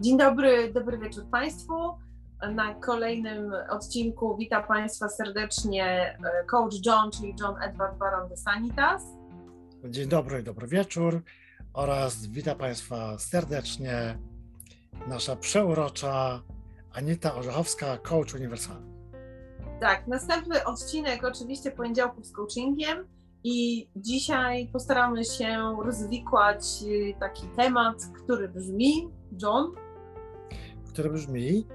Dzień dobry, dobry wieczór Państwu. Na kolejnym odcinku witam Państwa serdecznie e, coach John, czyli John Edward Baron de Sanitas. Dzień dobry, dobry wieczór oraz witam Państwa serdecznie nasza przeurocza Anita Orzechowska, coach uniwersalny. Tak, następny odcinek oczywiście poniedziałków z coachingiem i dzisiaj postaramy się rozwikłać y, taki temat, który brzmi, John? Który brzmi,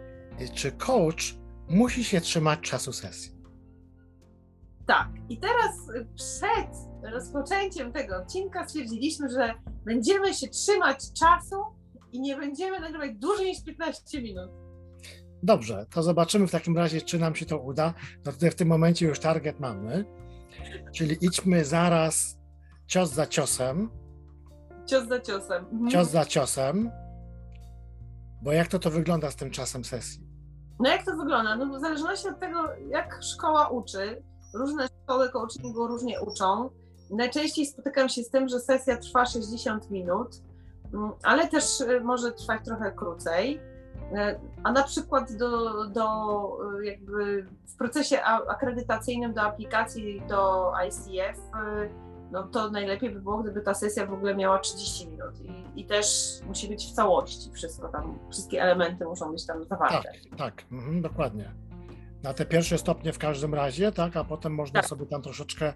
czy coach musi się trzymać czasu sesji? Tak, i teraz przed rozpoczęciem tego odcinka stwierdziliśmy, że będziemy się trzymać czasu i nie będziemy nagrywać dłużej niż 15 minut. Dobrze, to zobaczymy w takim razie, czy nam się to uda. No tutaj w tym momencie już target mamy, czyli idźmy zaraz cios za ciosem. Cios za ciosem. Mhm. Cios za ciosem. Bo jak to to wygląda z tym czasem sesji? No jak to wygląda? No w zależności od tego, jak szkoła uczy, różne szkoły coachingu różnie uczą. Najczęściej spotykam się z tym, że sesja trwa 60 minut, mm, ale też y, może trwać trochę krócej. E, a na przykład do, do y, jakby w procesie akredytacyjnym do aplikacji do ICF, y, no to najlepiej by było, gdyby ta sesja w ogóle miała 30 minut i, i też musi być w całości wszystko tam, wszystkie elementy muszą być tam zawarte. Tak, tak, mhm, dokładnie. Na te pierwsze stopnie w każdym razie, tak, a potem można Tak. sobie tam troszeczkę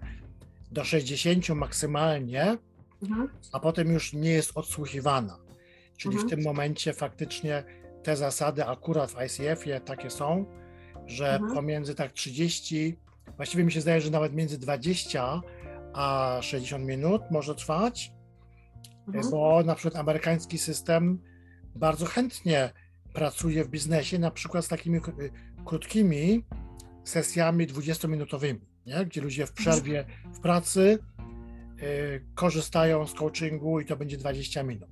do 60 maksymalnie, Mhm. a potem już nie jest odsłuchiwana. Czyli Mhm. w tym momencie faktycznie te zasady akurat w ICF-ie takie są, że Mhm. pomiędzy tak 30, właściwie mi się zdaje, że nawet między 20 a 60 minut może trwać, Mhm. bo na przykład amerykański system bardzo chętnie pracuje w biznesie, na przykład z takimi krótkimi sesjami 20-minutowymi, nie? gdzie ludzie w przerwie w pracy y, korzystają z coachingu i to będzie 20 minut.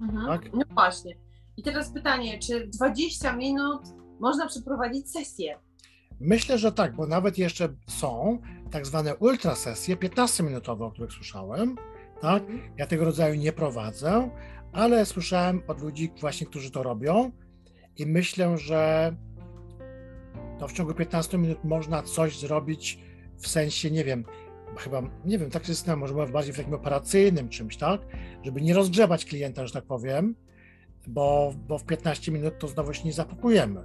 Mhm. tak? No właśnie. I teraz pytanie, czy w 20 minut można przeprowadzić sesję? Myślę, że tak, bo nawet jeszcze są tak zwane ultrasesje 15-minutowe, o których słyszałem. Tak? Mhm. Ja tego rodzaju nie prowadzę, ale słyszałem od ludzi właśnie, którzy to robią i myślę, że to w ciągu 15 minut można coś zrobić w sensie, nie wiem, chyba, nie wiem, tak zastanawiam, może bardziej w takim operacyjnym czymś, tak? Żeby nie rozgrzewać klienta, że tak powiem, bo, bo w 15 minut to znowu się nie zapakujemy,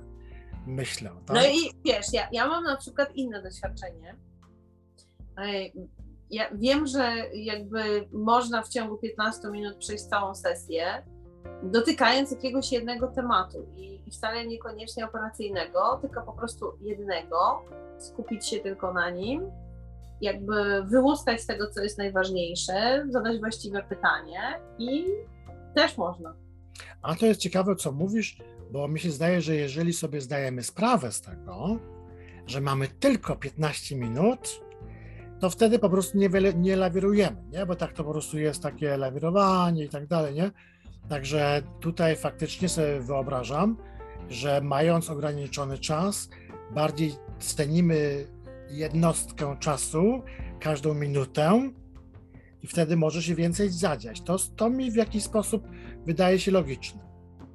myślę, tak? No i wiesz, ja, ja mam na przykład inne doświadczenie. Ej, Ja wiem, że jakby można w ciągu 15 minut przejść całą sesję, dotykając jakiegoś jednego tematu i, i wcale niekoniecznie operacyjnego, tylko po prostu jednego, skupić się tylko na nim, jakby wyłuskać z tego, co jest najważniejsze, zadać właściwe pytanie i też można. A to jest ciekawe, co mówisz, bo mi się zdaje, że jeżeli sobie zdajemy sprawę z tego, że mamy tylko 15 minut, to wtedy po prostu niewiele nie lawirujemy, nie? bo tak to po prostu jest takie lawirowanie i tak dalej, nie? Także tutaj faktycznie sobie wyobrażam, że mając ograniczony czas, bardziej cenimy jednostkę czasu, każdą minutę i wtedy może się więcej zadziać. To, to mi w jakiś sposób wydaje się logiczne.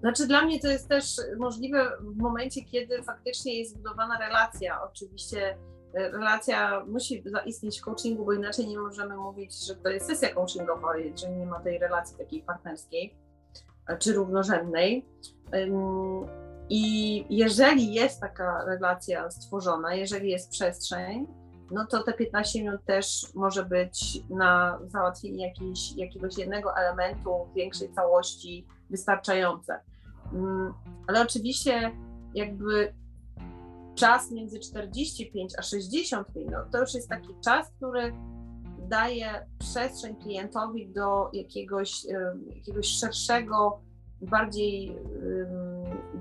Znaczy dla mnie to jest też możliwe w momencie, kiedy faktycznie jest zbudowana relacja. Oczywiście e, relacja musi zaistnieć w coachingu, bo inaczej nie możemy mówić, że to jest sesja coachingowa, jeżeli nie ma tej relacji takiej partnerskiej e, czy równorzędnej. I jeżeli jest taka relacja stworzona, jeżeli jest przestrzeń, no to te 15 minut też może być na załatwienie jakiegoś jednego elementu większej całości wystarczające. Mm, Ale oczywiście jakby czas między 45 a 60 minut to już jest taki czas, który daje przestrzeń klientowi do jakiegoś, jakiegoś szerszego, bardziej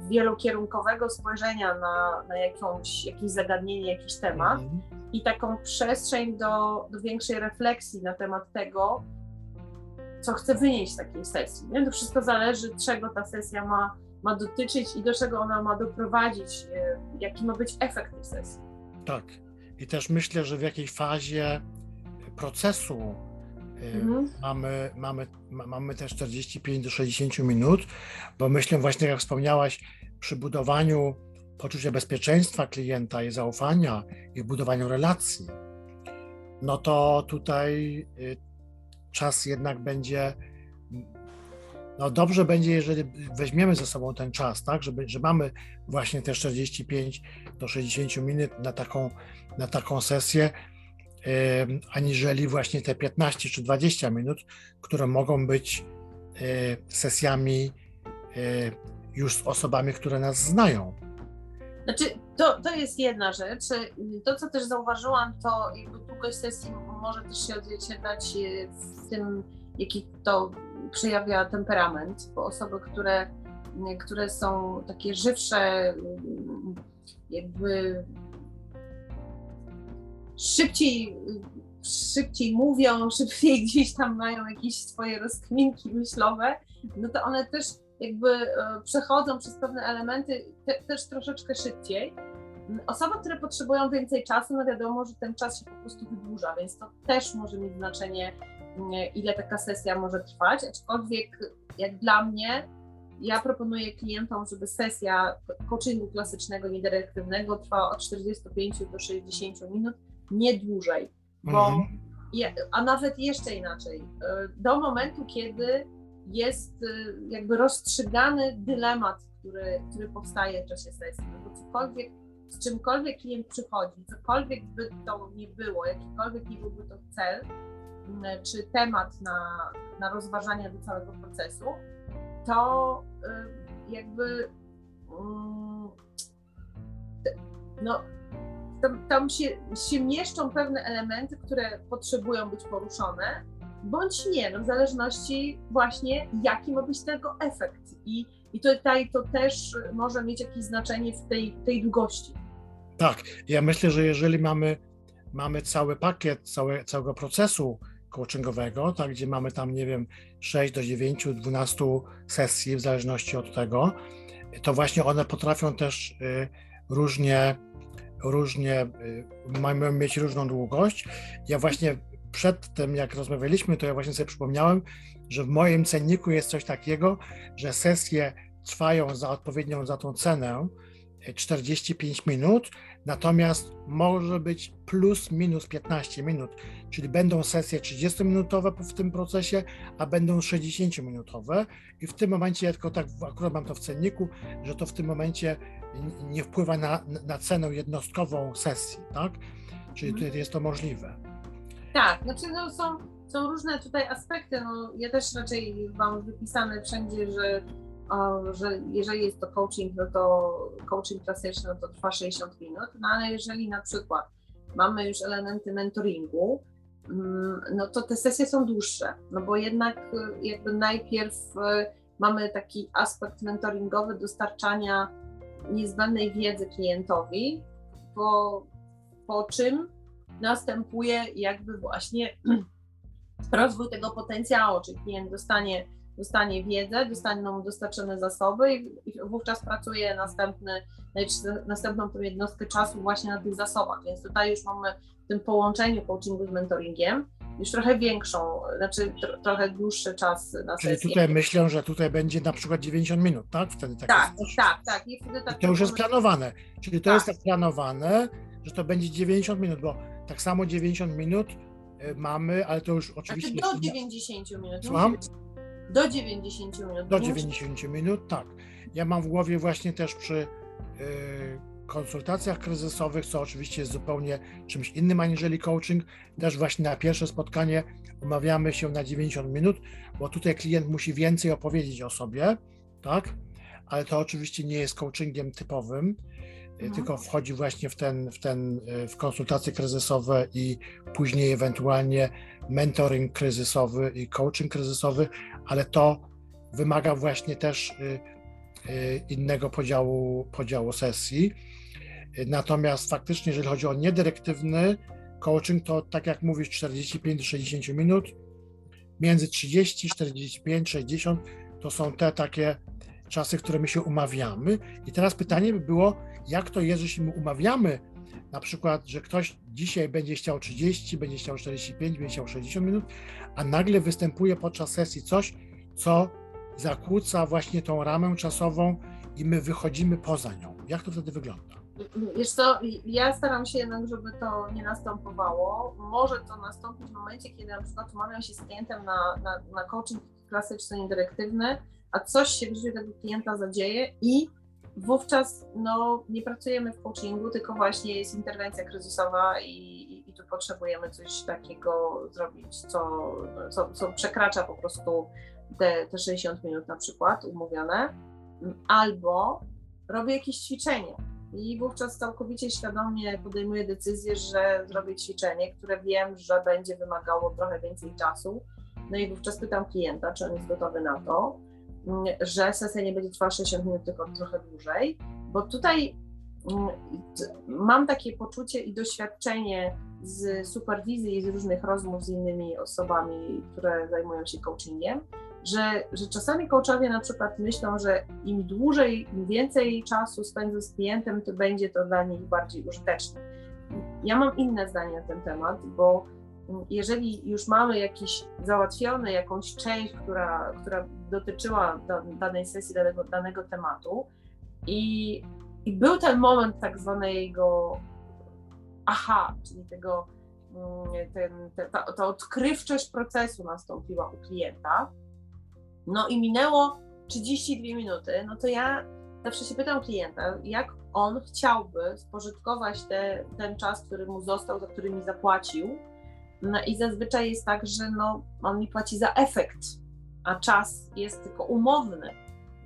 wielokierunkowego spojrzenia na, na jakąś, jakieś zagadnienie, jakiś temat Mhm. i taką przestrzeń do, do większej refleksji na temat tego, co chcę wynieść z takiej sesji. Nie? To wszystko zależy, czego ta sesja ma, ma dotyczyć i do czego ona ma doprowadzić, e, jaki ma być efekt tej sesji. Tak. I też myślę, że w jakiej fazie procesu Mhm. Mamy, mamy, mamy też 45 do 60 minut, bo myślę właśnie, jak wspomniałaś, przy budowaniu poczucia bezpieczeństwa klienta i zaufania i budowaniu relacji, no to tutaj y, czas jednak będzie. No dobrze będzie, jeżeli weźmiemy ze sobą ten czas, tak, żeby, że mamy właśnie te 45 do 60 minut na taką, na taką sesję, aniżeli właśnie te 15 czy 20 minut, które mogą być y, sesjami y, już z osobami, które nas znają. Znaczy, to, to jest jedna rzecz. To, co też zauważyłam, to jakby długość sesji może też się odzwierciedlać y, w tym, jaki to przejawia temperament, bo osoby, które, które są takie żywsze, jakby szybciej, szybciej mówią, szybciej gdzieś tam mają jakieś swoje rozkminki myślowe, no to one też jakby e, przechodzą przez pewne elementy te, też troszeczkę szybciej. Osoby, które potrzebują więcej czasu, no wiadomo, że ten czas się po prostu wydłuża, więc to też może mieć znaczenie, ile taka sesja może trwać, aczkolwiek jak dla mnie, ja proponuję klientom, żeby sesja coachingu klasycznego, niedirektywnego trwała od 45 do 60 minut, nie dłużej, bo mhm. je, a nawet jeszcze inaczej, e, do momentu, kiedy jest e, jakby rozstrzygany dylemat, który, który powstaje w czasie sesji, no bo cokolwiek, z czymkolwiek klient przychodzi, cokolwiek by to nie było, jakikolwiek nie byłby to cel, czy temat na, na rozważanie do całego procesu, to e, jakby mm, no, tam, tam się, się mieszczą pewne elementy, które potrzebują być poruszone, bądź nie, no w zależności właśnie jaki ma być tego efekt. I, i tutaj to też może mieć jakieś znaczenie w tej, tej długości. Tak, ja myślę, że jeżeli mamy, mamy cały pakiet całe, całego procesu coachingowego, tak, gdzie mamy tam, nie wiem, 6 do 9, 12 sesji, w zależności od tego, to właśnie one potrafią też y, różnie różnie, y, mają mieć różną długość. Ja właśnie przed tym, jak rozmawialiśmy, to ja właśnie sobie przypomniałem, że w moim cenniku jest coś takiego, że sesje trwają za odpowiednią za tą cenę 45 y, minut, natomiast może być plus minus 15 minut, czyli będą sesje 30-minutowe w tym procesie, a będą 60-minutowe i w tym momencie, ja tylko tak akurat mam to w cenniku, że to w tym momencie nie wpływa na, na cenę jednostkową sesji, tak? Czyli mhm. jest to możliwe. Tak, znaczy no są, są różne tutaj aspekty. No, ja też raczej mam wypisane wszędzie, że, że jeżeli jest to coaching, no to coaching klasyczny no to trwa 60 minut, no ale jeżeli na przykład mamy już elementy mentoringu, mm, no to te sesje są dłuższe, no bo jednak jakby najpierw y, mamy taki aspekt mentoringowy dostarczania niezbędnej wiedzy klientowi, po, po czym następuje jakby właśnie rozwój tego potencjału, czyli klient dostanie, dostanie wiedzę, dostaną dostarczone zasoby i, i wówczas pracuje następny, następną tą jednostkę czasu właśnie na tych zasobach, więc tutaj już mamy w tym połączeniu coachingu z mentoringiem, już trochę większą, znaczy tro, trochę dłuższy czas na Czyli sesję. tutaj myślę, że tutaj będzie na przykład 90 minut, tak? Wtedy tak, tak, tak, tak. I wtedy tak I to już jest planowane. Czyli to tak. jest tak planowane, że to będzie 90 minut, bo tak samo 90 minut y, mamy, ale to już oczywiście... Znaczy do 90 minut. Słucham? Do 90 minut. Do 90 minut, tak. Ja mam w głowie właśnie też przy yy, konsultacjach kryzysowych, co oczywiście jest zupełnie czymś innym aniżeli coaching. Też właśnie na pierwsze spotkanie umawiamy się na 90 minut, bo tutaj klient musi więcej opowiedzieć o sobie, tak? Ale to oczywiście nie jest coachingiem typowym, mhm. tylko wchodzi właśnie w ten, w ten, w konsultacje kryzysowe i później ewentualnie mentoring kryzysowy i coaching kryzysowy, ale to wymaga właśnie też y, y, innego podziału, podziału sesji. Natomiast faktycznie, jeżeli chodzi o niedyrektywny coaching, to tak jak mówisz, 45-60 minut, między 30, 45, 60 to są te takie czasy, które my się umawiamy. I teraz pytanie by było, jak to jest, że się umawiamy na przykład, że ktoś dzisiaj będzie chciał 30, będzie chciał 45, będzie chciał 60 minut, a nagle występuje podczas sesji coś, co zakłóca właśnie tą ramę czasową i my wychodzimy poza nią. Jak to wtedy wygląda? Wiesz co, ja staram się jednak, żeby to nie następowało. Może to nastąpić w momencie, kiedy na przykład umawiam się z klientem na, na, na coaching klasyczny, indirektywny, a coś się w życiu tego klienta zadzieje i wówczas no, nie pracujemy w coachingu, tylko właśnie jest interwencja kryzysowa i, i, i tu potrzebujemy coś takiego zrobić, co, co, co przekracza po prostu te, te 60 minut na przykład umówione, albo robię jakieś ćwiczenie i wówczas całkowicie świadomie podejmuję decyzję, że zrobię ćwiczenie, które wiem, że będzie wymagało trochę więcej czasu. No i wówczas pytam klienta, czy on jest gotowy na to, że sesja nie będzie trwała 60 minut, tylko trochę dłużej, bo tutaj mm, mam takie poczucie i doświadczenie z superwizji i z różnych rozmów z innymi osobami, które zajmują się coachingiem, że, że czasami coachowie na przykład myślą, że im dłużej, im więcej czasu spędzę z klientem, to będzie to dla nich bardziej użyteczne. Ja mam inne zdanie na ten temat, bo jeżeli już mamy jakiś załatwiony, jakąś część, która, która dotyczyła danej sesji, danego, danego tematu i, i był ten moment tak zwanego aha, czyli tego, mm, ten, te, ta, ta odkrywczość procesu nastąpiła u klienta, no i minęło 32 minuty, no to ja zawsze się pytam klienta, jak on chciałby spożytkować te, ten czas, który mu został, za który mi zapłacił. No i zazwyczaj jest tak, że no, on mi płaci za efekt, a czas jest tylko umowny,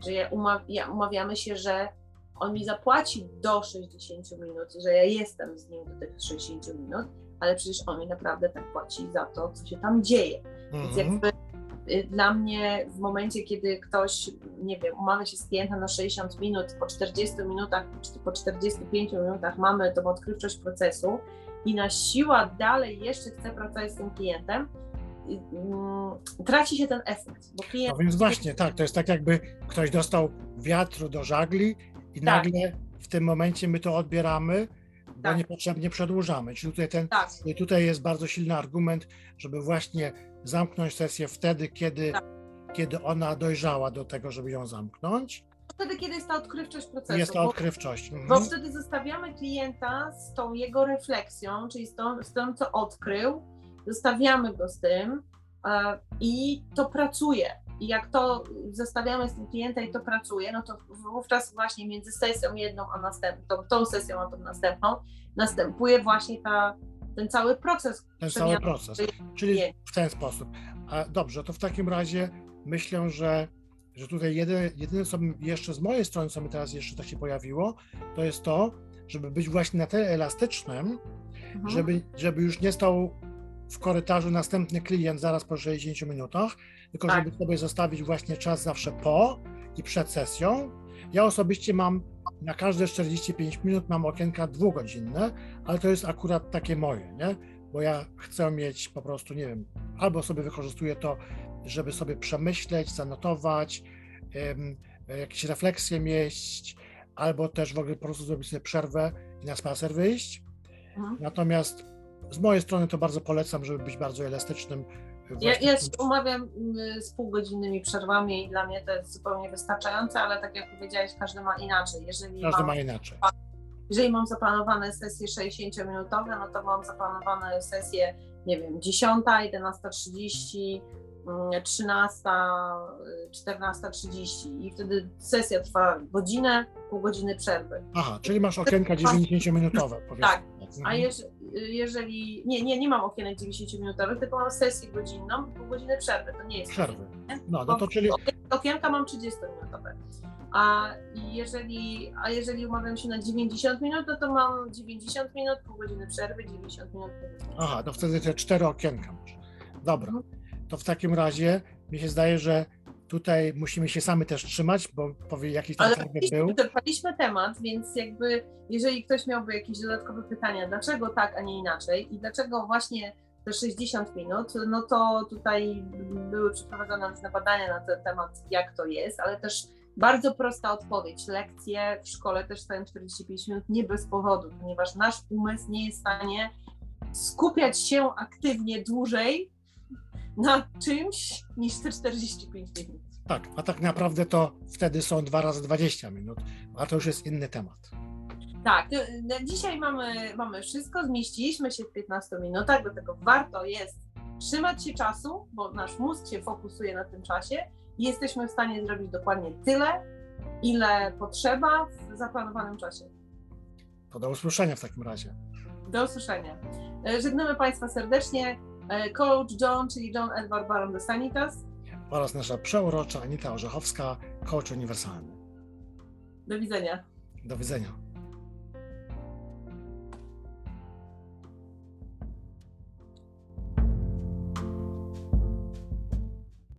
że ja umawia, umawiamy się, że on mi zapłaci do 60 minut, że ja jestem z nim do tych 60 minut, ale przecież on mi naprawdę tak płaci za to, co się tam dzieje. Mhm. Więc jakby Y, dla mnie w momencie, kiedy ktoś, nie wiem, umawia się z klientem na 60 minut, po 40 minutach, czy po 45 minutach mamy tą odkrywczość procesu i na siła dalej jeszcze chce pracować z tym klientem, mm, traci się ten efekt. Bo klient... No więc właśnie, tak, to jest tak jakby ktoś dostał wiatru do żagli i tak. nagle w tym momencie my to odbieramy, bo tak. niepotrzebnie przedłużamy. Czyli tutaj, ten, tak. tutaj jest bardzo silny argument, żeby właśnie zamknąć sesję wtedy, kiedy, tak. kiedy ona dojrzała do tego, żeby ją zamknąć. Wtedy, kiedy jest ta odkrywczość procesu. Jest ta odkrywczość. Bo, mhm. bo wtedy zostawiamy klienta z tą jego refleksją, czyli z, tą, z tym, co odkrył, zostawiamy go z tym e, i to pracuje. I jak to zostawiamy z tym klientem i to pracuje, no to wówczas właśnie między sesją jedną a następną, tą sesją a tą następną, następuje właśnie ta ten cały proces. Ten cały proces, czyli w ten sposób. Dobrze, to w takim razie myślę, że, że tutaj jedyne, jedyne, co jeszcze z mojej strony, co mi teraz jeszcze tak się pojawiło, to jest to, żeby być właśnie na tyle elastycznym, mhm. żeby, żeby już nie stał w korytarzu następny klient zaraz po 60 minutach, tylko tak. żeby sobie zostawić właśnie czas zawsze po i przed sesją. Ja osobiście mam na każde 45 minut mam okienka dwugodzinne, ale to jest akurat takie moje, nie? Bo ja chcę mieć po prostu, nie wiem, albo sobie wykorzystuję to, żeby sobie przemyśleć, zanotować, um, jakieś refleksje mieć, albo też w ogóle po prostu zrobić sobie przerwę i na spacer wyjść. Natomiast z mojej strony to bardzo polecam, żeby być bardzo elastycznym ja, ja się umawiam mm, z półgodzinnymi przerwami i dla mnie to jest zupełnie wystarczające, ale tak jak powiedziałeś, każdy ma inaczej. Jeżeli każdy mam, ma inaczej. Jeżeli mam zaplanowane sesje 60-minutowe, no to mam zaplanowane sesje, nie wiem, 10, 11.30, 13, 14.30 i wtedy sesja trwa godzinę, pół godziny przerwy. Aha, czyli masz okienka 90-minutowe. Tak, a mhm. jeżeli, nie, nie, nie mam okienek 90-minutowych, tylko mam sesję godzinną, pół godziny przerwy, to nie jest przerwy. No, no to czyli... Okienka mam 30-minutowe. A jeżeli, a jeżeli umawiam się na 90 minut, no to mam 90 minut, pół godziny przerwy, 90 minut. Aha, to wtedy te cztery okienka masz. Dobra. Mhm to w takim razie mi się zdaje, że tutaj musimy się sami też trzymać, bo powie jakiś tam Ale był. Wyczerpaliśmy temat, więc jakby jeżeli ktoś miałby jakieś dodatkowe pytania, dlaczego tak, a nie inaczej i dlaczego właśnie te 60 minut, no to tutaj były przeprowadzone różne badania na ten temat, jak to jest, ale też Bardzo prosta odpowiedź. Lekcje w szkole też trwają 45 minut nie bez powodu, ponieważ nasz umysł nie jest w stanie skupiać się aktywnie dłużej na czymś niż te 45 minut. Tak, a tak naprawdę to wtedy są dwa razy 20 minut, a to już jest inny temat. Tak, y, dzisiaj mamy, mamy wszystko, zmieściliśmy się w 15 minutach, dlatego warto jest trzymać się czasu, bo nasz mózg się fokusuje na tym czasie i jesteśmy w stanie zrobić dokładnie tyle, ile potrzeba w zaplanowanym czasie. To do usłyszenia w takim razie. Do usłyszenia. E, Żegnamy Państwa serdecznie. E, Coach John, czyli John Edward Baron de Sanitas. Oraz nasza przeurocza Anita Orzechowska, coach uniwersalny. Do widzenia. Do widzenia.